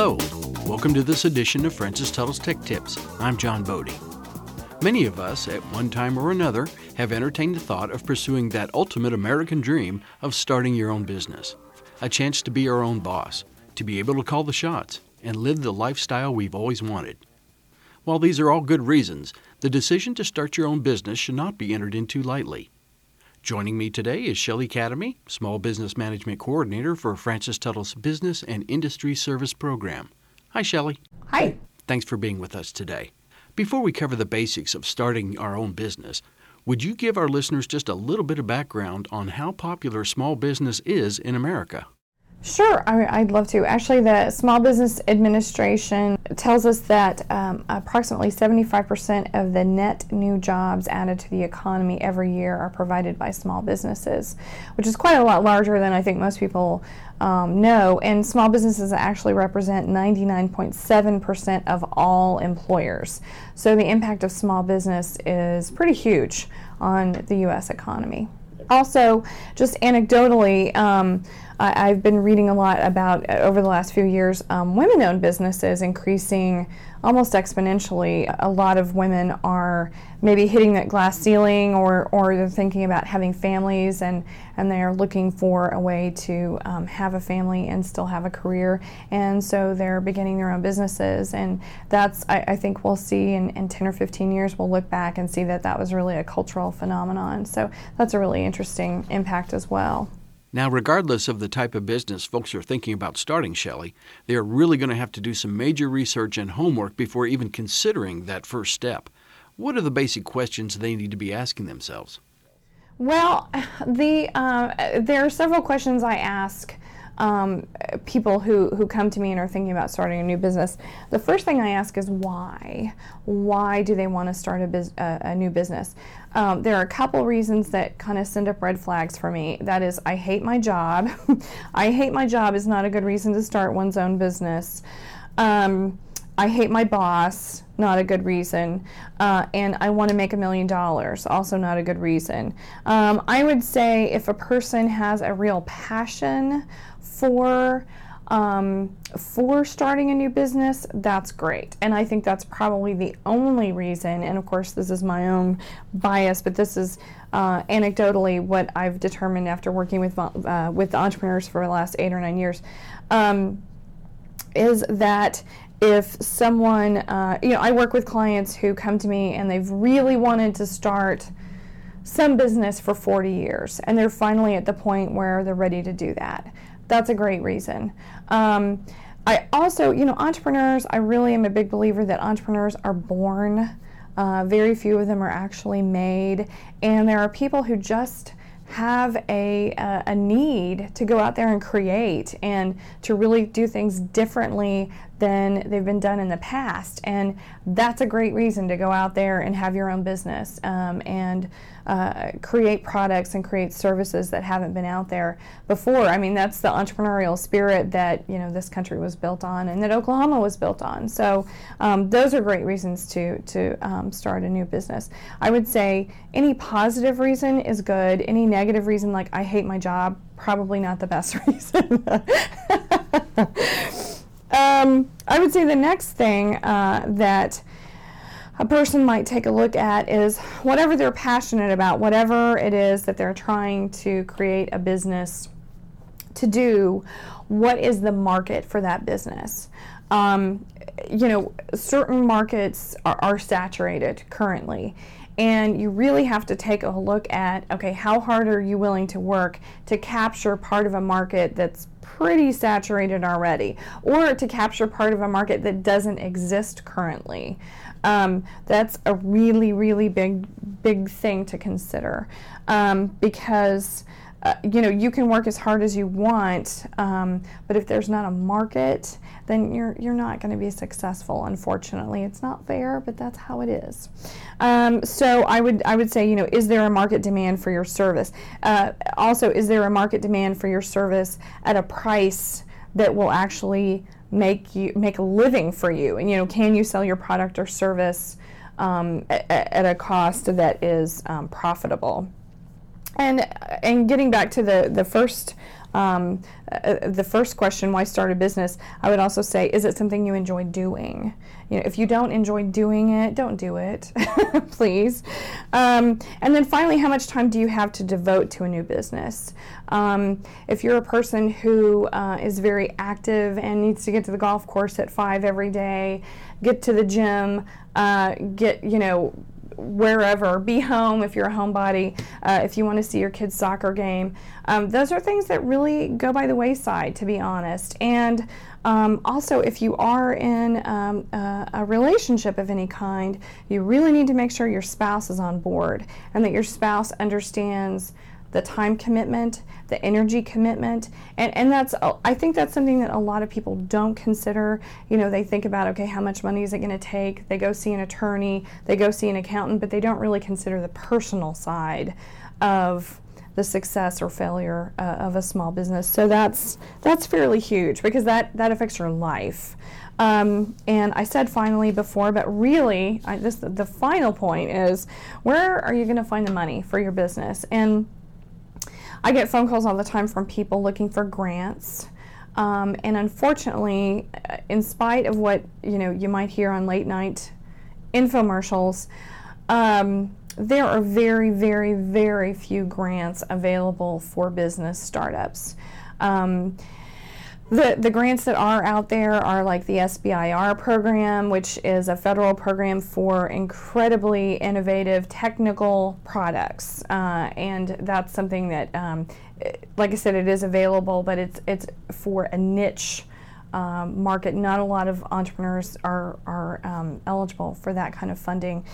Hello, welcome to this edition of Francis Tuttle's Tech Tips. I'm John Bodie. Many of us, at one time or another, have entertained the thought of pursuing that ultimate American dream of starting your own business. A chance to be our own boss, to be able to call the shots, and live the lifestyle we've always wanted. While these are all good reasons, the decision to start your own business should not be entered into lightly. Joining me today is Shelley Cademy, Small Business Management Coordinator for Francis Tuttle's Business and Industry Service Program. Hi, Shelley. Hi. Thanks for being with us today. Before we cover the basics of starting our own business, would you give our listeners just a little bit of background on how popular small business is in America? Sure, I, would love to. Actually, the Small Business Administration tells us that um, approximately 75% of the net new jobs added to the economy every year are provided by small businesses, which is quite a lot larger than I think most people um, know. And small businesses actually represent 99.7% of all employers. So the impact of small business is pretty huge on the U.S. economy. Also, just anecdotally, um, I, have been reading a lot about uh, over the last few years um, women owned businesses increasing almost exponentially. A lot of women are maybe hitting that glass ceiling or, or they're thinking about having families and, and they're looking for a way to um, have a family and still have a career. And so they're beginning their own businesses. And that's, I, I think we'll see in, in 10 or 15 years, we'll look back and see that that was really a cultural phenomenon. So that's a really interesting impact as well. Now, regardless of the type of business folks are thinking about starting, Shelley, they are really going to have to do some major research and homework before even considering that first step. What are the basic questions they need to be asking themselves? Well, the uh, there are several questions I ask um, people who, who come to me and are thinking about starting a new business, the first thing I ask is why? Why do they want to start a, a, a new business? Um, there are a couple reasons that kind of send up red flags for me. That is, I hate my job. I hate my job is not a good reason to start one's own business. Um, I hate my boss, not a good reason. Uh, and I want to make a million dollars, also not a good reason. Um, I would say if a person has a real passion for um, for starting a new business, that's great. And I think that's probably the only reason. And of course, this is my own bias, but this is uh, anecdotally what I've determined after working with uh, with entrepreneurs for the last eight or nine years. Um, is that if someone, uh, you know, I work with clients who come to me and they've really wanted to start some business for 40 years and they're finally at the point where they're ready to do that that's a great reason. Um, I also, you know, entrepreneurs, I really am a big believer that entrepreneurs are born. Uh, very few of them are actually made. And there are people who just have a, a, a, need to go out there and create and to really do things differently than they've been done in the past. And that's a great reason to go out there and have your own business um, and uh, create products and create services that haven't been out there before. I mean, that's the entrepreneurial spirit that you know this country was built on and that Oklahoma was built on. So um, those are great reasons to to um, start a new business. I would say any positive reason is good. Any negative reason, like I hate my job, probably not the best reason. um, I would say the next thing uh, that a person might take a look at is whatever they're passionate about, whatever it is that they're trying to create a business to do, what is the market for that business? Um, you know, certain markets are, are saturated currently. And you really have to take a look at okay, how hard are you willing to work to capture part of a market that's pretty saturated already, or to capture part of a market that doesn't exist currently? Um, that's a really, really big, big thing to consider um, because. Uh, you know, you can work as hard as you want, um, but if there's not a market, then you're you're not going to be successful. Unfortunately, it's not fair, but that's how it is. Um, so I would I would say, you know, is there a market demand for your service? Uh, also, is there a market demand for your service at a price that will actually make you make a living for you and you know can you sell your product or service um, at, at, a cost that is um, profitable And and getting back to the the first um, uh, the first question, why start a business? I would also say, is it something you enjoy doing? You know, if you don't enjoy doing it, don't do it, please. Um, and then finally, how much time do you have to devote to a new business? Um, if you're a person who uh, is very active and needs to get to the golf course at five every day, get to the gym, uh, get you know wherever, be home if you're a homebody, uh, if you want to see your kid's soccer game. Um, those are things that really go by the wayside, to be honest. And um, also, if you are in um, a, a, relationship of any kind, you really need to make sure your spouse is on board and that your spouse understands the time commitment, the energy commitment, and and that's I think that's something that a lot of people don't consider. You know, they think about okay, how much money is it going to take? They go see an attorney, they go see an accountant, but they don't really consider the personal side of the success or failure uh, of a small business. So that's that's fairly huge because that that affects your life. Um, and I said finally before, but really, I, this the final point is where are you going to find the money for your business? And I get phone calls all the time from people looking for grants. Um, and unfortunately, uh, in spite of what you know you might hear on late night infomercials, um, there are very, very, very few grants available for business startups. Um, the, the grants that are out there are like the SBIR program, which is a federal program for incredibly innovative technical products. Uh, and that's something that, um, like I said, it is available, but it's, it's for a niche um, market. Not a lot of entrepreneurs are, are um, eligible for that kind of funding.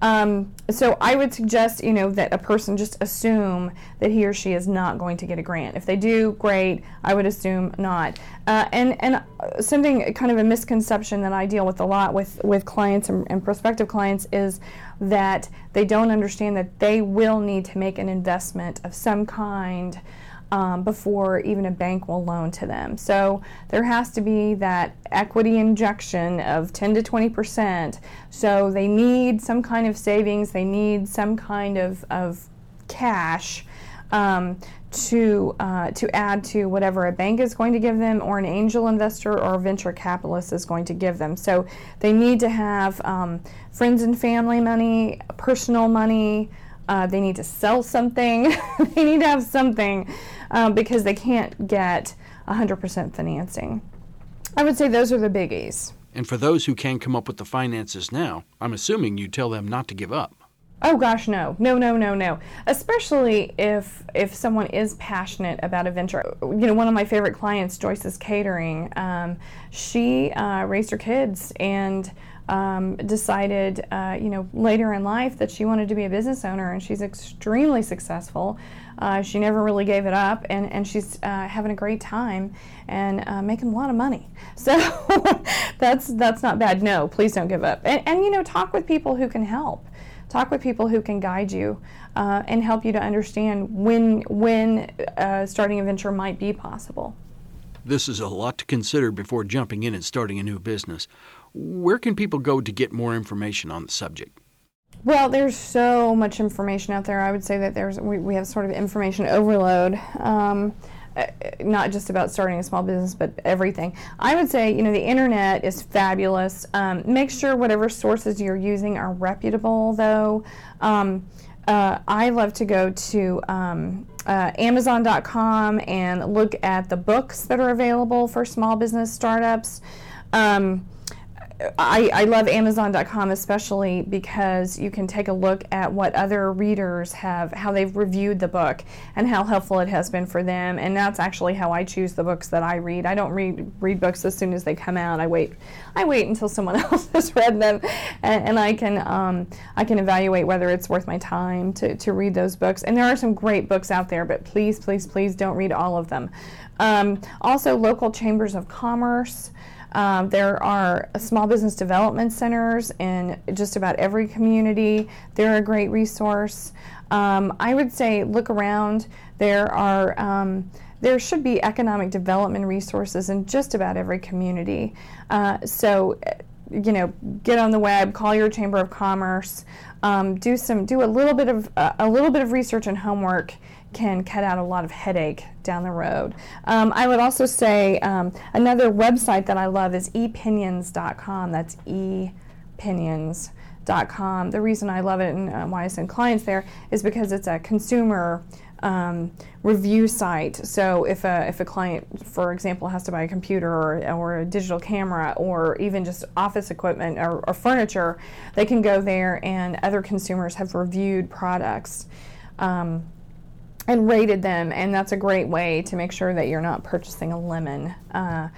Um, so I would suggest, you know, that a person just assume that he or she is not going to get a grant. If they do, great. I would assume not. Uh, and and something kind of a misconception that I deal with a lot with with clients and, and prospective clients is that they don't understand that they will need to make an investment of some kind um, before even a bank will loan to them. So there has to be that equity injection of 10 to 20 percent. So they need some kind of savings, they need some kind of, of cash. Um, to uh, to add to whatever a bank is going to give them, or an angel investor or venture capitalist is going to give them. So they need to have um, friends and family money, personal money. Uh, they need to sell something. they need to have something um, because they can't get 100% financing. I would say those are the biggies. And for those who can't come up with the finances now, I'm assuming you tell them not to give up. Oh gosh, no, no, no, no, no. Especially if if someone is passionate about a venture. You know, one of my favorite clients, Joyce's Catering. Um, she uh, raised her kids and um, decided, uh, you know, later in life that she wanted to be a business owner, and she's extremely successful. Uh, she never really gave it up, and, and she's uh, having a great time and uh, making a lot of money. So that's that's not bad. No, please don't give up. And, and you know, talk with people who can help. Talk with people who can guide you uh, and help you to understand when when uh, starting a venture might be possible. This is a lot to consider before jumping in and starting a new business. Where can people go to get more information on the subject? Well, there's so much information out there. I would say that there's we, we have sort of information overload. Um, uh, not just about starting a small business, but everything. I would say, you know, the internet is fabulous. Um, make sure whatever sources you're using are reputable, though. Um, uh, I love to go to um, uh, Amazon.com and look at the books that are available for small business startups. Um, I, I love Amazon.com especially because you can take a look at what other readers have, how they've reviewed the book, and how helpful it has been for them. And that's actually how I choose the books that I read. I don't read read books as soon as they come out. I wait, I wait until someone else has read them, and, and I can um, I can evaluate whether it's worth my time to, to read those books. And there are some great books out there, but please, please, please don't read all of them. Um, also, local chambers of commerce. Um, there are small business development centers in just about every community. They're a great resource. Um, I would say look around. There are um, there should be economic development resources in just about every community. Uh, so you know, get on the web, call your chamber of commerce, um, do some, do a little bit of uh, a little bit of research and homework can cut out a lot of headache down the road. Um, I would also say um, another website that I love is epinions.com. That's epinions.com. The reason I love it and uh, why I send clients there is because it's a consumer um, review site. So if a, if a client, for example, has to buy a computer or, or a digital camera or even just office equipment or, or furniture, they can go there and other consumers have reviewed products. Um, and rated them, and that's a great way to make sure that you're not purchasing a lemon. Uh,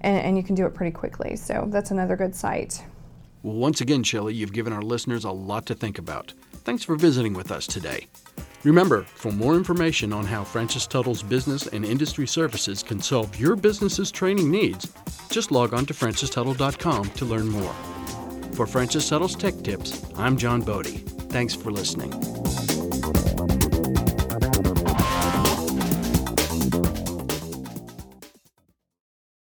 and, and you can do it pretty quickly. So that's another good site. Well, once again, Shelley, you've given our listeners a lot to think about. Thanks for visiting with us today. Remember, for more information on how Francis Tuttle's business and industry services can solve your business's training needs, just log on to francistuttle.com to learn more. For Francis Tuttle's Tech Tips, I'm John Bodie. Thanks for listening.